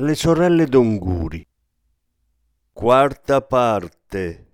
le sorelle d'Onguri. Quarta parte.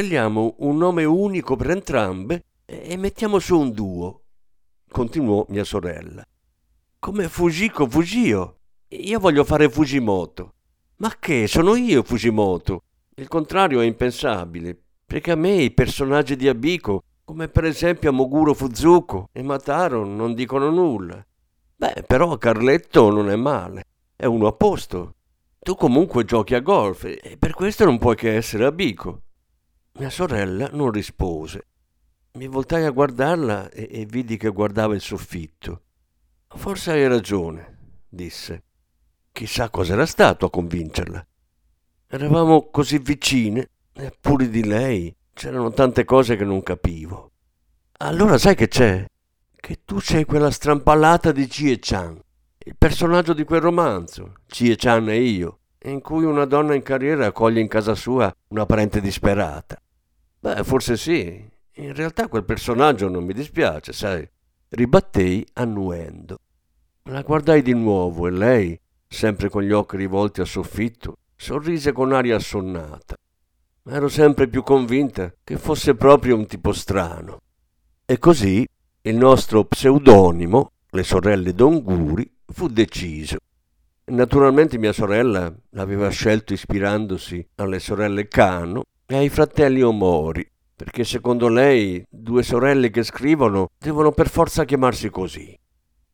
Scegliamo un nome unico per entrambe e mettiamo su un duo, continuò mia sorella. Come Fujiko Fujio. Io voglio fare Fujimoto. Ma che? Sono io Fujimoto. Il contrario è impensabile, perché a me i personaggi di Abiko, come per esempio Moguro Fuzuko e Mataro, non dicono nulla. Beh, però Carletto non è male, è uno a posto. Tu comunque giochi a golf e per questo non puoi che essere Abiko. Mia sorella non rispose. Mi voltai a guardarla e, e vidi che guardava il soffitto. Forse hai ragione, disse. Chissà cos'era stato a convincerla. Eravamo così vicine, eppure di lei c'erano tante cose che non capivo. Allora sai che c'è? Che tu sei quella strampalata di Chie-chan, il personaggio di quel romanzo, Chie-chan e io, in cui una donna in carriera accoglie in casa sua una parente disperata. Beh, forse sì. In realtà quel personaggio non mi dispiace, sai. Ribattei annuendo. La guardai di nuovo e lei, sempre con gli occhi rivolti al soffitto, sorrise con aria assonnata. Ero sempre più convinta che fosse proprio un tipo strano. E così il nostro pseudonimo, le sorelle Donguri, fu deciso. Naturalmente mia sorella l'aveva scelto ispirandosi alle sorelle Cano e ai fratelli Omori, perché secondo lei due sorelle che scrivono devono per forza chiamarsi così.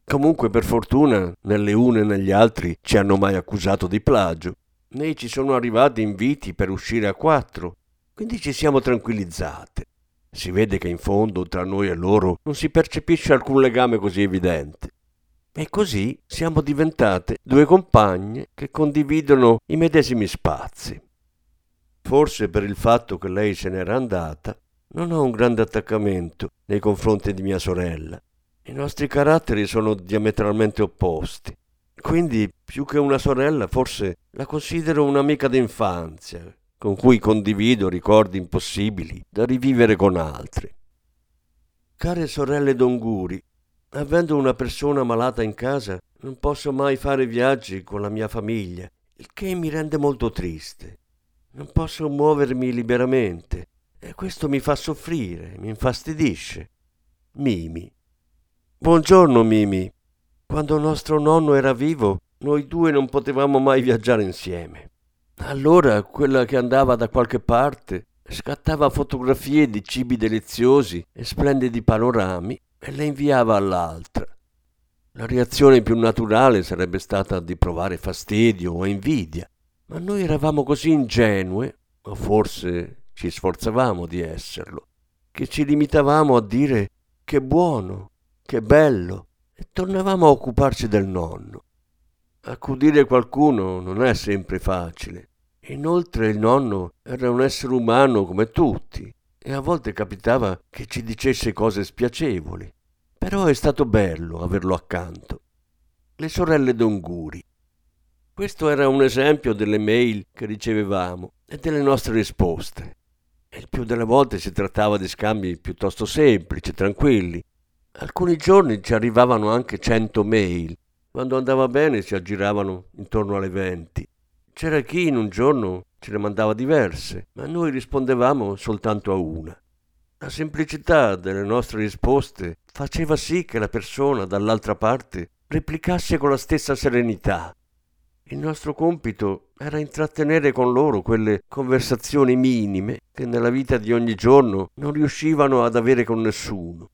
Comunque, per fortuna, né le une né gli altri ci hanno mai accusato di plagio, né ci sono arrivati inviti per uscire a quattro, quindi ci siamo tranquillizzate. Si vede che in fondo tra noi e loro non si percepisce alcun legame così evidente. E così siamo diventate due compagne che condividono i medesimi spazi. Forse per il fatto che lei se n'era andata, non ho un grande attaccamento nei confronti di mia sorella. I nostri caratteri sono diametralmente opposti. Quindi, più che una sorella, forse la considero un'amica d'infanzia, con cui condivido ricordi impossibili da rivivere con altri. Care sorelle d'Onguri, avendo una persona malata in casa, non posso mai fare viaggi con la mia famiglia, il che mi rende molto triste. Non posso muovermi liberamente e questo mi fa soffrire, mi infastidisce. Mimi. Buongiorno, Mimi. Quando nostro nonno era vivo, noi due non potevamo mai viaggiare insieme. Allora quella che andava da qualche parte scattava fotografie di cibi deliziosi e splendidi panorami e le inviava all'altra. La reazione più naturale sarebbe stata di provare fastidio o invidia, ma noi eravamo così ingenue, o forse ci sforzavamo di esserlo, che ci limitavamo a dire che buono, che bello, e tornavamo a occuparci del nonno. Accudire qualcuno non è sempre facile. Inoltre il nonno era un essere umano come tutti e a volte capitava che ci dicesse cose spiacevoli. Però è stato bello averlo accanto. Le sorelle d'Onguri questo era un esempio delle mail che ricevevamo e delle nostre risposte. Il più delle volte si trattava di scambi piuttosto semplici, tranquilli. Alcuni giorni ci arrivavano anche cento mail. Quando andava bene si aggiravano intorno alle venti. C'era chi in un giorno ce ne mandava diverse, ma noi rispondevamo soltanto a una. La semplicità delle nostre risposte faceva sì che la persona dall'altra parte replicasse con la stessa serenità, il nostro compito era intrattenere con loro quelle conversazioni minime che nella vita di ogni giorno non riuscivano ad avere con nessuno.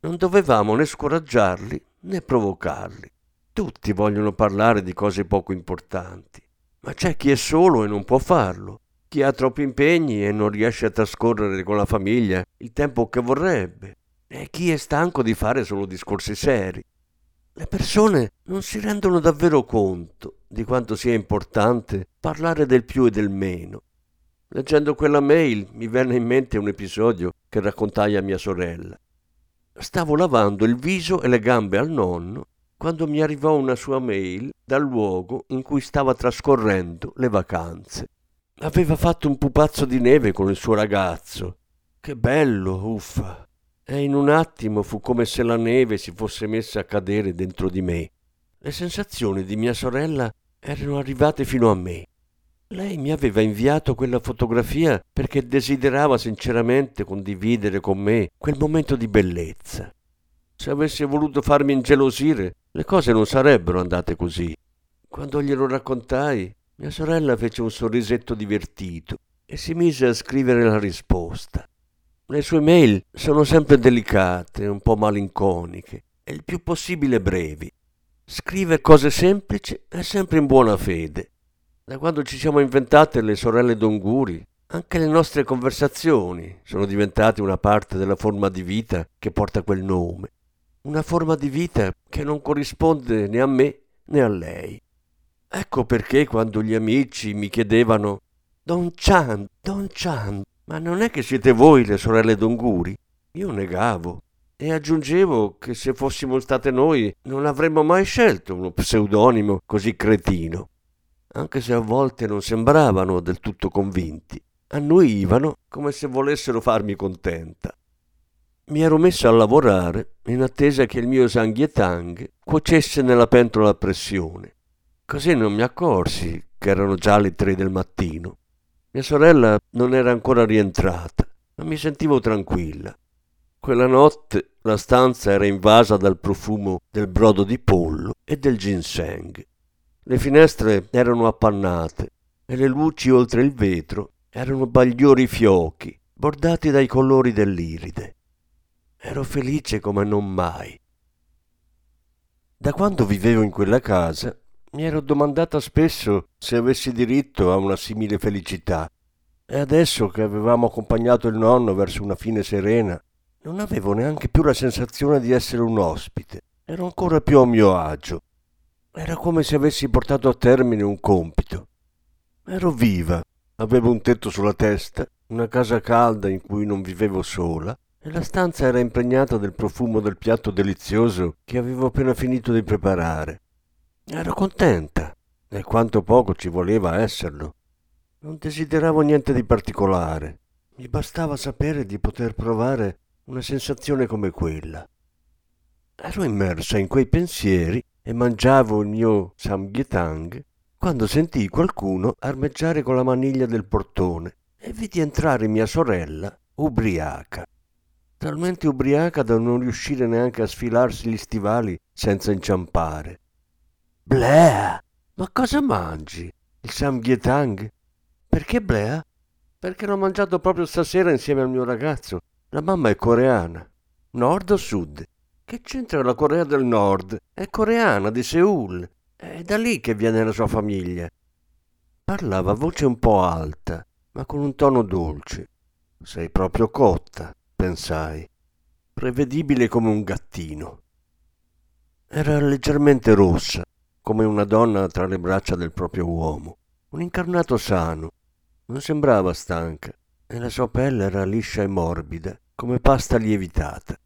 Non dovevamo né scoraggiarli né provocarli. Tutti vogliono parlare di cose poco importanti, ma c'è chi è solo e non può farlo, chi ha troppi impegni e non riesce a trascorrere con la famiglia il tempo che vorrebbe, e chi è stanco di fare solo discorsi seri. Le persone non si rendono davvero conto di quanto sia importante parlare del più e del meno. Leggendo quella mail mi venne in mente un episodio che raccontai a mia sorella. Stavo lavando il viso e le gambe al nonno quando mi arrivò una sua mail dal luogo in cui stava trascorrendo le vacanze. Aveva fatto un pupazzo di neve con il suo ragazzo. Che bello, uffa e in un attimo fu come se la neve si fosse messa a cadere dentro di me. Le sensazioni di mia sorella erano arrivate fino a me. Lei mi aveva inviato quella fotografia perché desiderava sinceramente condividere con me quel momento di bellezza. Se avesse voluto farmi ingelosire, le cose non sarebbero andate così. Quando glielo raccontai, mia sorella fece un sorrisetto divertito e si mise a scrivere la risposta. Le sue mail sono sempre delicate, un po' malinconiche e il più possibile brevi. Scrive cose semplici e sempre in buona fede. Da quando ci siamo inventate le sorelle d'Onguri, anche le nostre conversazioni sono diventate una parte della forma di vita che porta quel nome. Una forma di vita che non corrisponde né a me né a lei. Ecco perché quando gli amici mi chiedevano Don Chan, Don Chan, ma non è che siete voi le sorelle d'Onguri? Io negavo e aggiungevo che se fossimo state noi non avremmo mai scelto uno pseudonimo così cretino, anche se a volte non sembravano del tutto convinti. Annuivano come se volessero farmi contenta. Mi ero messo a lavorare in attesa che il mio Sanghietang cuocesse nella pentola a pressione. Così non mi accorsi che erano già le tre del mattino. Mia sorella non era ancora rientrata, ma mi sentivo tranquilla. Quella notte la stanza era invasa dal profumo del brodo di pollo e del ginseng. Le finestre erano appannate e le luci oltre il vetro erano bagliori fiochi, bordati dai colori dell'iride. Ero felice come non mai. Da quando vivevo in quella casa mi ero domandata spesso se avessi diritto a una simile felicità e adesso che avevamo accompagnato il nonno verso una fine serena non avevo neanche più la sensazione di essere un ospite. Ero ancora più a mio agio. Era come se avessi portato a termine un compito. Ero viva, avevo un tetto sulla testa, una casa calda in cui non vivevo sola e la stanza era impregnata del profumo del piatto delizioso che avevo appena finito di preparare. Ero contenta, e quanto poco ci voleva esserlo. Non desideravo niente di particolare, mi bastava sapere di poter provare una sensazione come quella. Ero immersa in quei pensieri e mangiavo il mio samgyetang quando sentii qualcuno armeggiare con la maniglia del portone e vidi entrare mia sorella ubriaca. Talmente ubriaca da non riuscire neanche a sfilarsi gli stivali senza inciampare. Blea, ma cosa mangi? Il samgyetang? Perché Blea? Perché l'ho mangiato proprio stasera insieme al mio ragazzo la mamma è coreana. Nord o sud? Che c'entra la Corea del Nord? È coreana, di Seoul. È da lì che viene la sua famiglia. Parlava a voce un po' alta, ma con un tono dolce. Sei proprio cotta, pensai. Prevedibile come un gattino. Era leggermente rossa, come una donna tra le braccia del proprio uomo. Un incarnato sano. Non sembrava stanca e la sua pelle era liscia e morbida, come pasta lievitata.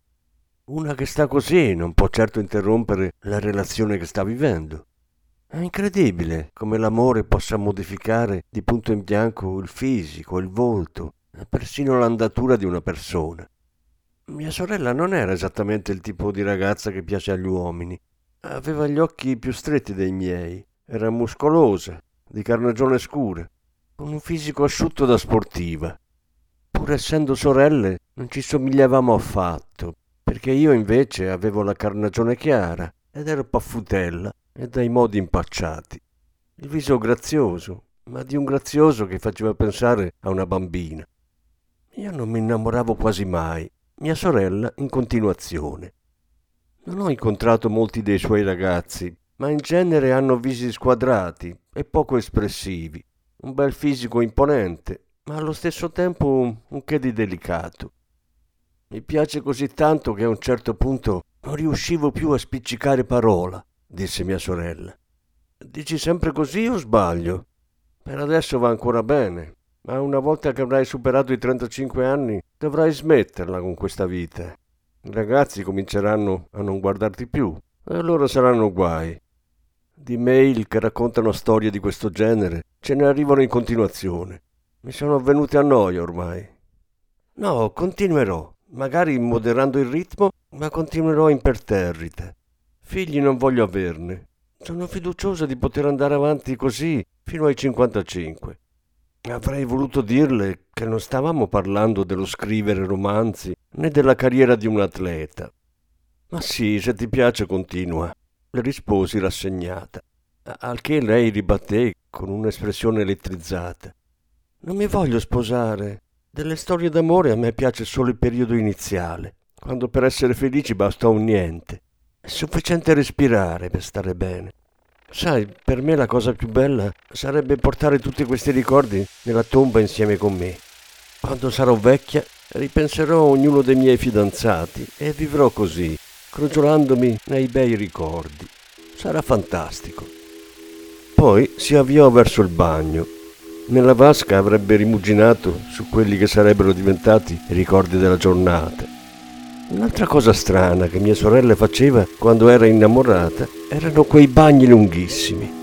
Una che sta così non può certo interrompere la relazione che sta vivendo. È incredibile come l'amore possa modificare di punto in bianco il fisico, il volto, persino l'andatura di una persona. Mia sorella non era esattamente il tipo di ragazza che piace agli uomini. Aveva gli occhi più stretti dei miei, era muscolosa, di carnagione scura, con un fisico asciutto da sportiva pur essendo sorelle, non ci somigliavamo affatto, perché io invece avevo la carnagione chiara ed ero paffutella e dai modi impacciati. Il viso grazioso, ma di un grazioso che faceva pensare a una bambina. Io non mi innamoravo quasi mai, mia sorella in continuazione. Non ho incontrato molti dei suoi ragazzi, ma in genere hanno visi squadrati e poco espressivi, un bel fisico imponente ma allo stesso tempo un che di delicato. Mi piace così tanto che a un certo punto non riuscivo più a spiccicare parola, disse mia sorella. Dici sempre così o sbaglio? Per adesso va ancora bene, ma una volta che avrai superato i 35 anni dovrai smetterla con questa vita. I ragazzi cominceranno a non guardarti più e allora saranno guai. Di mail che raccontano storie di questo genere ce ne arrivano in continuazione. Mi sono venute a noia ormai. No, continuerò, magari moderando il ritmo, ma continuerò imperterrite. Figli non voglio averne. Sono fiduciosa di poter andare avanti così fino ai 55. Avrei voluto dirle che non stavamo parlando dello scrivere romanzi né della carriera di un atleta. Ma sì, se ti piace continua, le risposi rassegnata, al che lei ribatté con un'espressione elettrizzata. Non mi voglio sposare. Delle storie d'amore a me piace solo il periodo iniziale, quando per essere felici basta un niente. È sufficiente respirare per stare bene. Sai, per me la cosa più bella sarebbe portare tutti questi ricordi nella tomba insieme con me. Quando sarò vecchia, ripenserò ognuno dei miei fidanzati e vivrò così, crogiolandomi nei bei ricordi. Sarà fantastico. Poi si avviò verso il bagno nella vasca avrebbe rimuginato su quelli che sarebbero diventati i ricordi della giornata. Un'altra cosa strana che mia sorella faceva quando era innamorata erano quei bagni lunghissimi.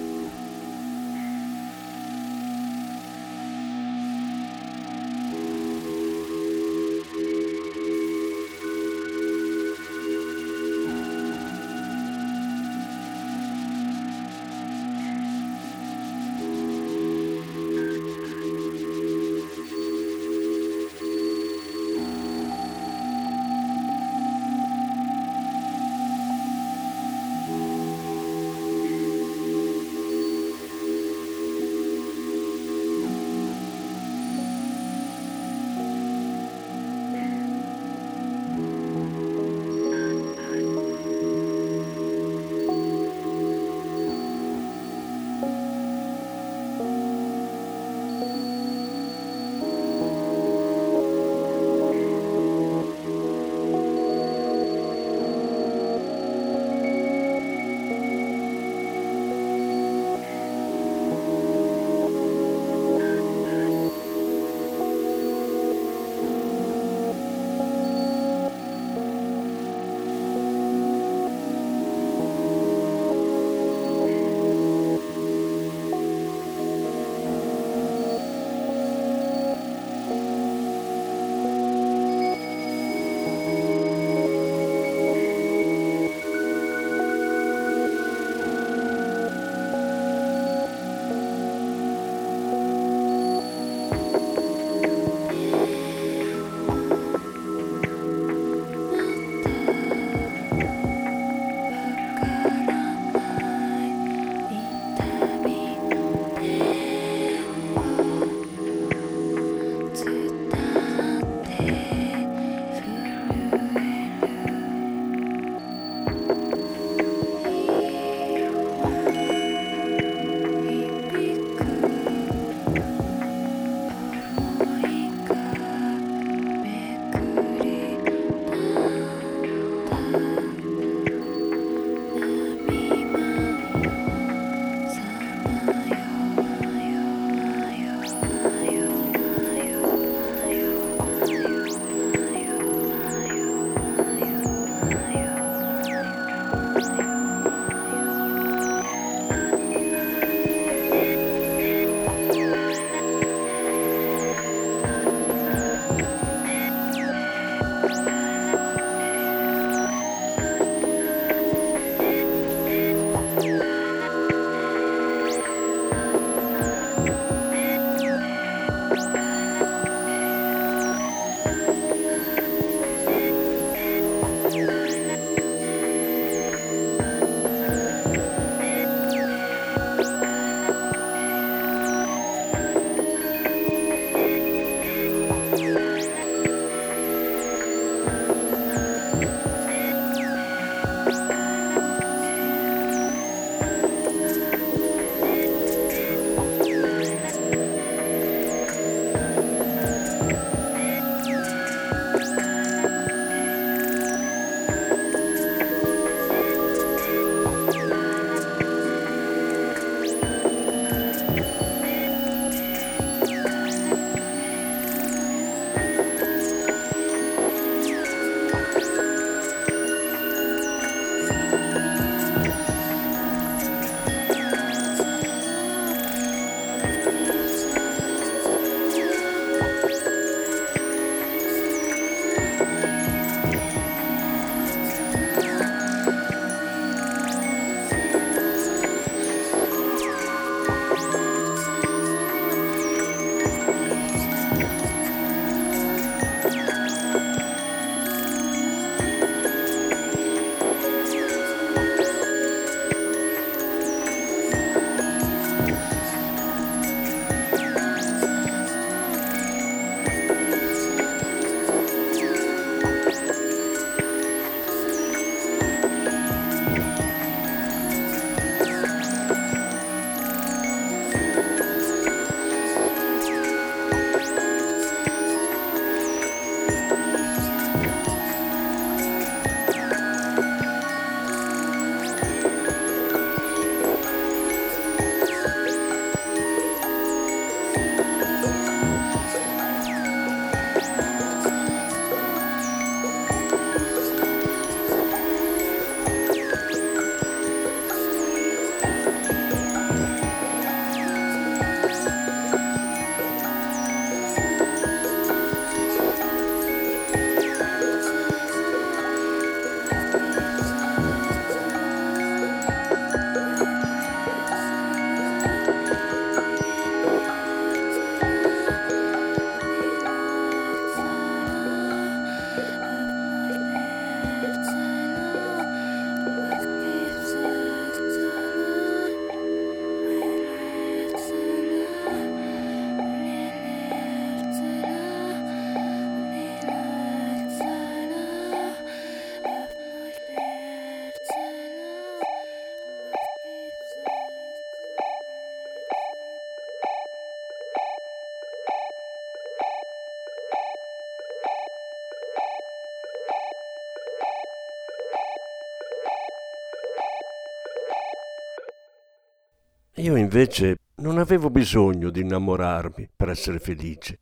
Io invece non avevo bisogno di innamorarmi per essere felice.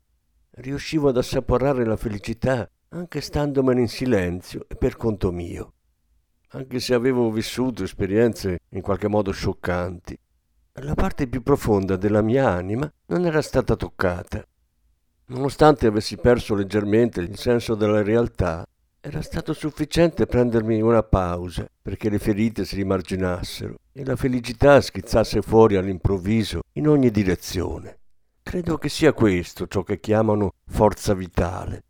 Riuscivo ad assaporare la felicità anche standomene in silenzio e per conto mio. Anche se avevo vissuto esperienze in qualche modo scioccanti, la parte più profonda della mia anima non era stata toccata. Nonostante avessi perso leggermente il senso della realtà, era stato sufficiente prendermi una pausa perché le ferite si rimarginassero e la felicità schizzasse fuori all'improvviso in ogni direzione. Credo che sia questo ciò che chiamano forza vitale.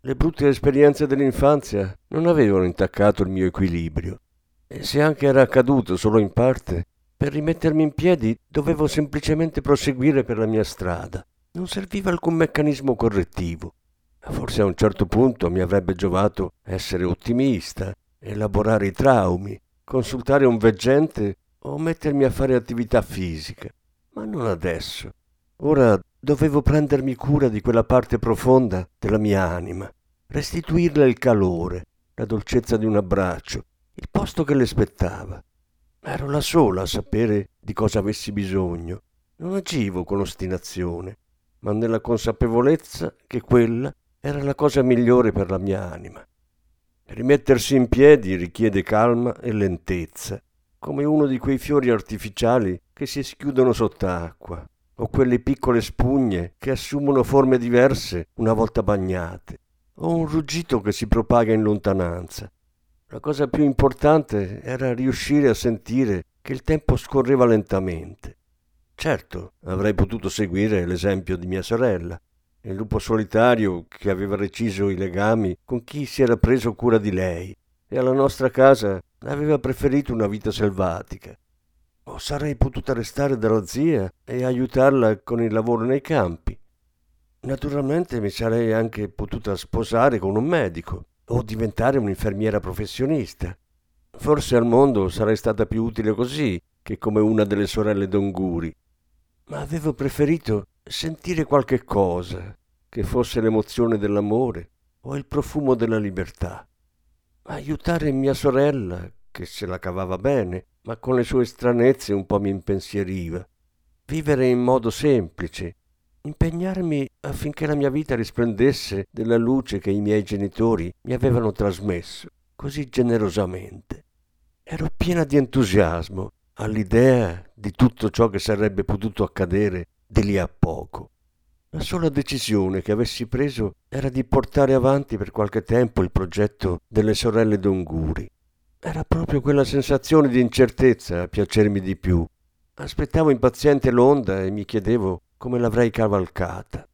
Le brutte esperienze dell'infanzia non avevano intaccato il mio equilibrio e se anche era accaduto solo in parte, per rimettermi in piedi dovevo semplicemente proseguire per la mia strada. Non serviva alcun meccanismo correttivo. Forse a un certo punto mi avrebbe giovato essere ottimista, elaborare i traumi, consultare un veggente o mettermi a fare attività fisica. Ma non adesso. Ora dovevo prendermi cura di quella parte profonda della mia anima, restituirle il calore, la dolcezza di un abbraccio, il posto che le spettava. Ero la sola a sapere di cosa avessi bisogno. Non agivo con ostinazione, ma nella consapevolezza che quella era la cosa migliore per la mia anima. Rimettersi in piedi richiede calma e lentezza, come uno di quei fiori artificiali che si schiudono sott'acqua, o quelle piccole spugne che assumono forme diverse una volta bagnate, o un ruggito che si propaga in lontananza. La cosa più importante era riuscire a sentire che il tempo scorreva lentamente. Certo, avrei potuto seguire l'esempio di mia sorella, il lupo solitario che aveva reciso i legami con chi si era preso cura di lei e alla nostra casa aveva preferito una vita selvatica. O sarei potuta restare dalla zia e aiutarla con il lavoro nei campi. Naturalmente mi sarei anche potuta sposare con un medico o diventare un'infermiera professionista. Forse al mondo sarei stata più utile così che come una delle sorelle d'Onguri. Ma avevo preferito sentire qualche cosa, che fosse l'emozione dell'amore o il profumo della libertà. Aiutare mia sorella, che se la cavava bene, ma con le sue stranezze un po' mi impensieriva. Vivere in modo semplice, impegnarmi affinché la mia vita risplendesse della luce che i miei genitori mi avevano trasmesso così generosamente. Ero piena di entusiasmo all'idea di tutto ciò che sarebbe potuto accadere di lì a poco. La sola decisione che avessi preso era di portare avanti per qualche tempo il progetto delle sorelle d'Onguri. Era proprio quella sensazione di incertezza a piacermi di più. Aspettavo impaziente l'onda e mi chiedevo come l'avrei cavalcata.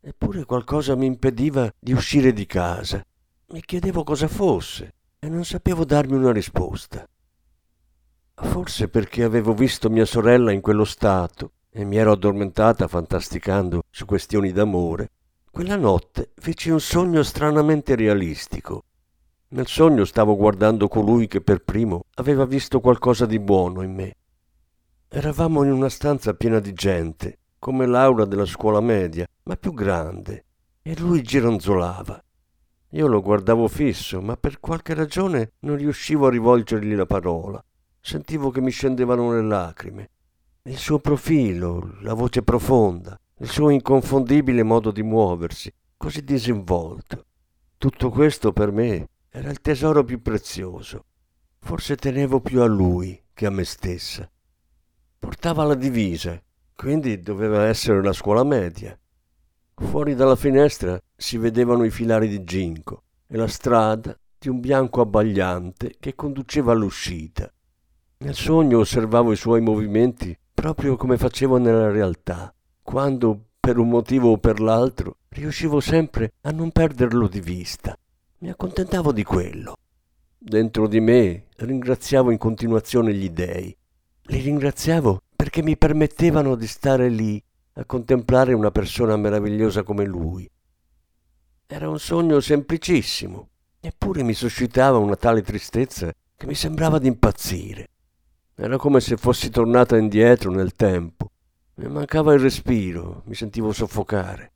Eppure qualcosa mi impediva di uscire di casa. Mi chiedevo cosa fosse e non sapevo darmi una risposta. Forse perché avevo visto mia sorella in quello stato e mi ero addormentata fantasticando su questioni d'amore, quella notte feci un sogno stranamente realistico. Nel sogno stavo guardando colui che per primo aveva visto qualcosa di buono in me. Eravamo in una stanza piena di gente, come l'aula della scuola media, ma più grande, e lui gironzolava. Io lo guardavo fisso, ma per qualche ragione non riuscivo a rivolgergli la parola. Sentivo che mi scendevano le lacrime il suo profilo, la voce profonda, il suo inconfondibile modo di muoversi, così disinvolto. Tutto questo per me era il tesoro più prezioso. Forse tenevo più a lui che a me stessa. Portava la divisa, quindi doveva essere la scuola media. Fuori dalla finestra si vedevano i filari di ginkgo e la strada di un bianco abbagliante che conduceva all'uscita. Nel sogno osservavo i suoi movimenti proprio come facevo nella realtà, quando per un motivo o per l'altro riuscivo sempre a non perderlo di vista. Mi accontentavo di quello. Dentro di me ringraziavo in continuazione gli dèi. Li ringraziavo perché mi permettevano di stare lì a contemplare una persona meravigliosa come lui. Era un sogno semplicissimo, eppure mi suscitava una tale tristezza che mi sembrava di impazzire. Era come se fossi tornata indietro nel tempo. Mi mancava il respiro, mi sentivo soffocare.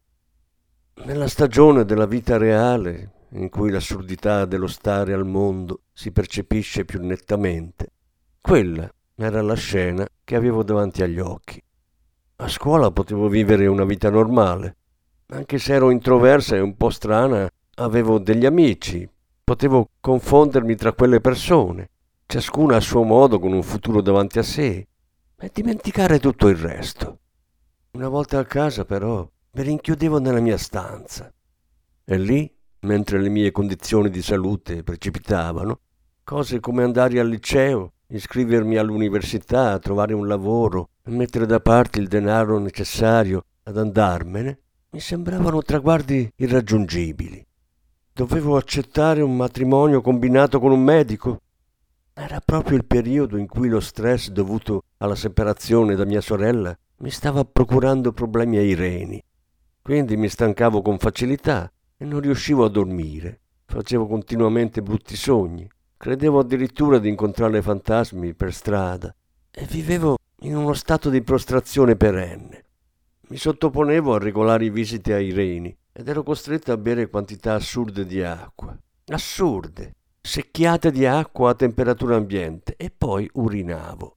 Nella stagione della vita reale, in cui l'assurdità dello stare al mondo si percepisce più nettamente, quella era la scena che avevo davanti agli occhi. A scuola potevo vivere una vita normale. Anche se ero introversa e un po' strana, avevo degli amici, potevo confondermi tra quelle persone, ciascuna a suo modo con un futuro davanti a sé, e dimenticare tutto il resto. Una volta a casa, però, mi rinchiudevo nella mia stanza. E lì, mentre le mie condizioni di salute precipitavano, cose come andare al liceo, iscrivermi all'università, trovare un lavoro mettere da parte il denaro necessario ad andarmene, mi sembravano traguardi irraggiungibili. Dovevo accettare un matrimonio combinato con un medico? Era proprio il periodo in cui lo stress dovuto alla separazione da mia sorella mi stava procurando problemi ai reni. Quindi mi stancavo con facilità e non riuscivo a dormire. Facevo continuamente brutti sogni. Credevo addirittura di incontrare fantasmi per strada e vivevo in uno stato di prostrazione perenne. Mi sottoponevo a regolari visite ai reni ed ero costretto a bere quantità assurde di acqua. Assurde, secchiate di acqua a temperatura ambiente e poi urinavo.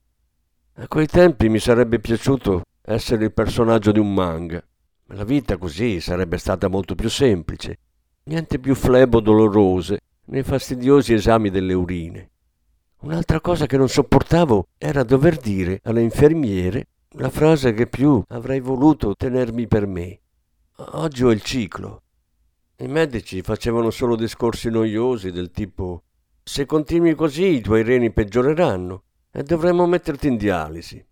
A quei tempi mi sarebbe piaciuto essere il personaggio di un manga. La vita così sarebbe stata molto più semplice, niente più flebo dolorose nei fastidiosi esami delle urine. Un'altra cosa che non sopportavo era dover dire alle infermiere la frase che più avrei voluto tenermi per me. Oggi ho il ciclo. I medici facevano solo discorsi noiosi del tipo se continui così i tuoi reni peggioreranno e dovremmo metterti in dialisi.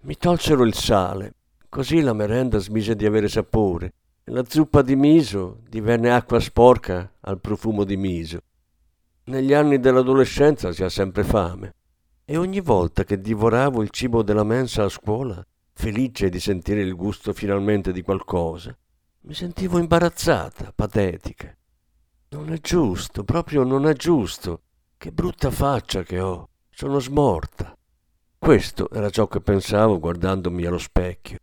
Mi tolsero il sale, così la merenda smise di avere sapore e la zuppa di miso divenne acqua sporca al profumo di miso. Negli anni dell'adolescenza si ha sempre fame e ogni volta che divoravo il cibo della mensa a scuola, felice di sentire il gusto finalmente di qualcosa, mi sentivo imbarazzata, patetica. Non è giusto, proprio non è giusto. Che brutta faccia che ho. Sono smorta. Questo era ciò che pensavo guardandomi allo specchio.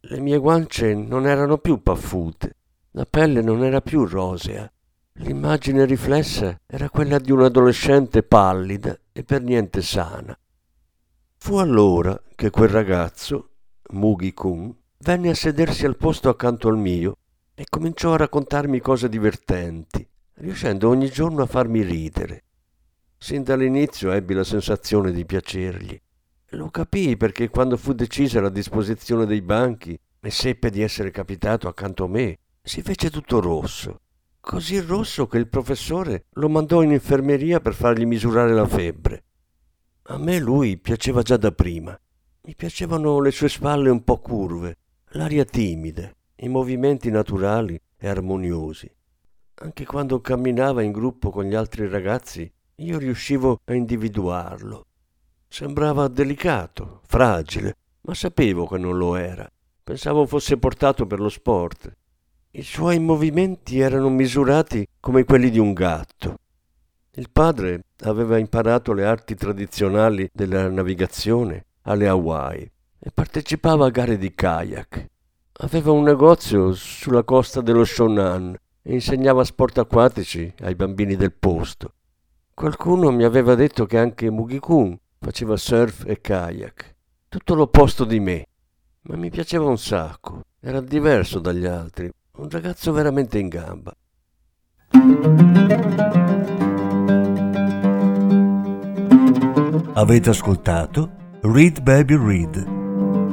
Le mie guance non erano più paffute, la pelle non era più rosea. L'immagine riflessa era quella di un'adolescente pallida e per niente sana. Fu allora che quel ragazzo, Mugi Kun, venne a sedersi al posto accanto al mio e cominciò a raccontarmi cose divertenti, riuscendo ogni giorno a farmi ridere. Sin dall'inizio ebbi la sensazione di piacergli. Lo capii perché quando fu decisa la disposizione dei banchi e seppe di essere capitato accanto a me, si fece tutto rosso. Così rosso che il professore lo mandò in infermeria per fargli misurare la febbre. A me lui piaceva già da prima. Mi piacevano le sue spalle un po' curve, l'aria timida, i movimenti naturali e armoniosi. Anche quando camminava in gruppo con gli altri ragazzi, io riuscivo a individuarlo. Sembrava delicato, fragile, ma sapevo che non lo era. Pensavo fosse portato per lo sport. I suoi movimenti erano misurati come quelli di un gatto. Il padre aveva imparato le arti tradizionali della navigazione alle Hawaii e partecipava a gare di kayak. Aveva un negozio sulla costa dello Shonan e insegnava sport acquatici ai bambini del posto. Qualcuno mi aveva detto che anche Mugikun faceva surf e kayak, tutto l'opposto di me, ma mi piaceva un sacco, era diverso dagli altri, un ragazzo veramente in gamba. Avete ascoltato Read Baby Read